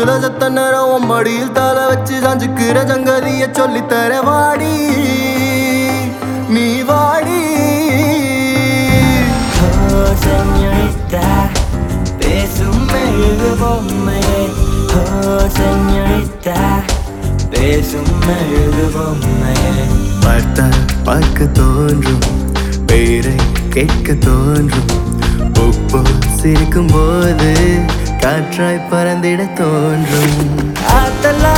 காத்துல செத்த நேரம் உன் மடியில் தலை வச்சு சாஞ்சுக்கிற சங்கதிய சொல்லித்தர வாடி. நீ வாடி. பேசும் மெழுகு பொம்மையே. பேசும் மெழுகு பொம்மையே. பார்த்தால் பார்க்க தோன்றும் பெயரை கேட்க தோன்றும். உப்பு சிரிக்கும் போது காற்றாய் பறந்திட தோன்றும். ஆத்தலா,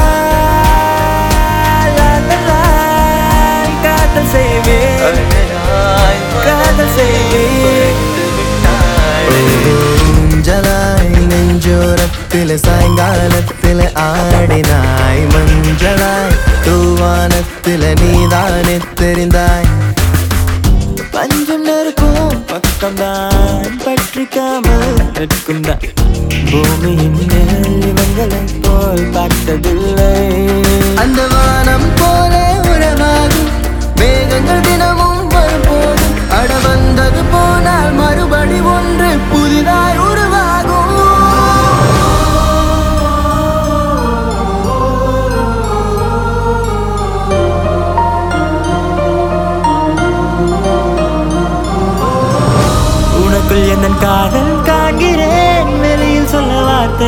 காதல் செய்வேன் காதல் செய்வேன் ஊஞ்சலாய் நெஞ்சோரத்தில் சாயங்காலத்தில் ஆடினாய். மஞ்சளாய் தூவானத்தில் நீதானே தெரிந்தாய். பஞ்சம் நெருக்கும் பக்கம்தான் பற்றிக்காமல் நிற்கும் தான் பூமியின் மேல் இவங்களை போல் பார்த்ததில்லை. அந்த வானம் போல்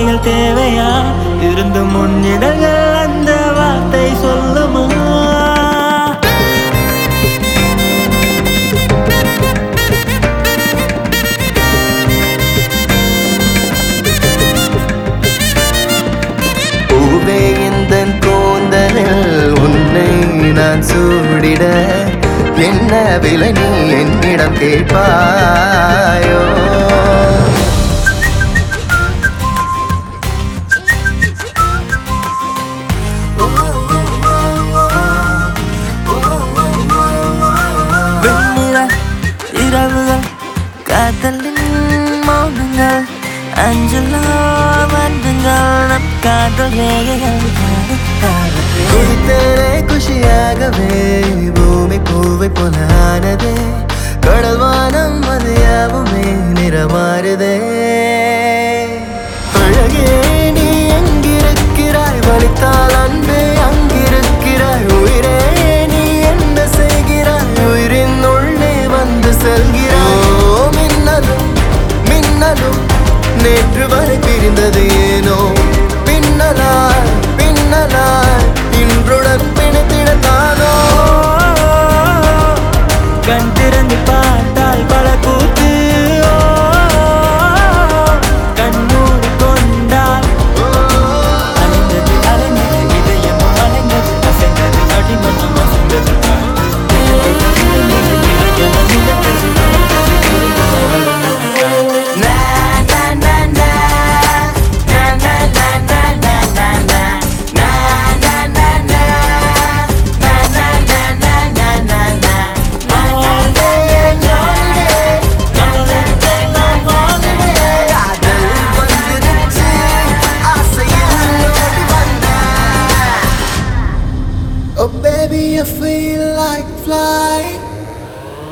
வார்த்தைகள் தேவையா? இருந்து முன்னிடங்கள் அந்த வார்த்தை சொல்லுமா? உன்னை நான் சூடிட என்ன விலை நீ என்னிடம் கேட்பாயோ? இரவுகள் காதலின் மௌனங்கள் அஞ்சலோ வந்துங்கள் நம் காதல் ரேகைகள் குடித்தேனே குஷியாகவே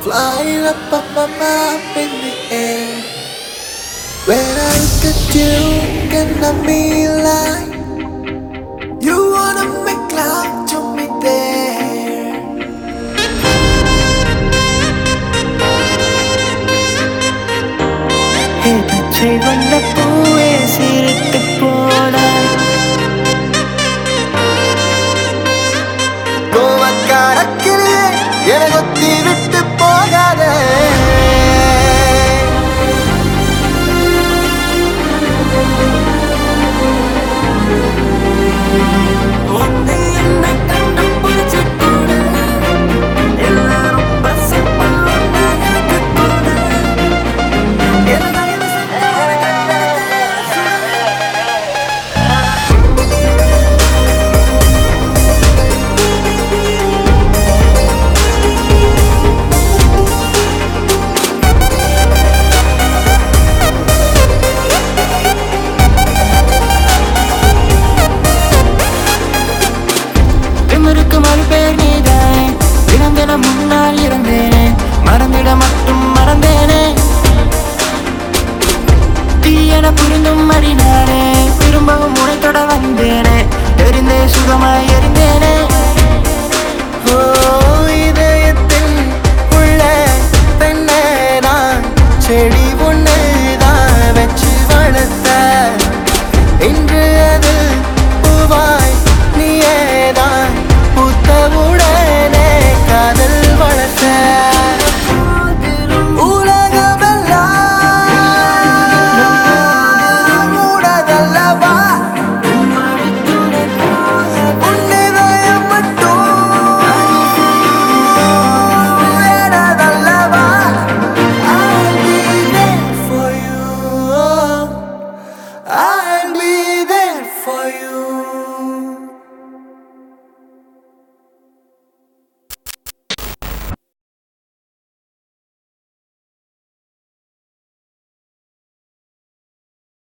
Flying up, up, my up in the air. When I look at you, can I be like You wanna make love to me there? Hey, the tree on the உன்னை என்னை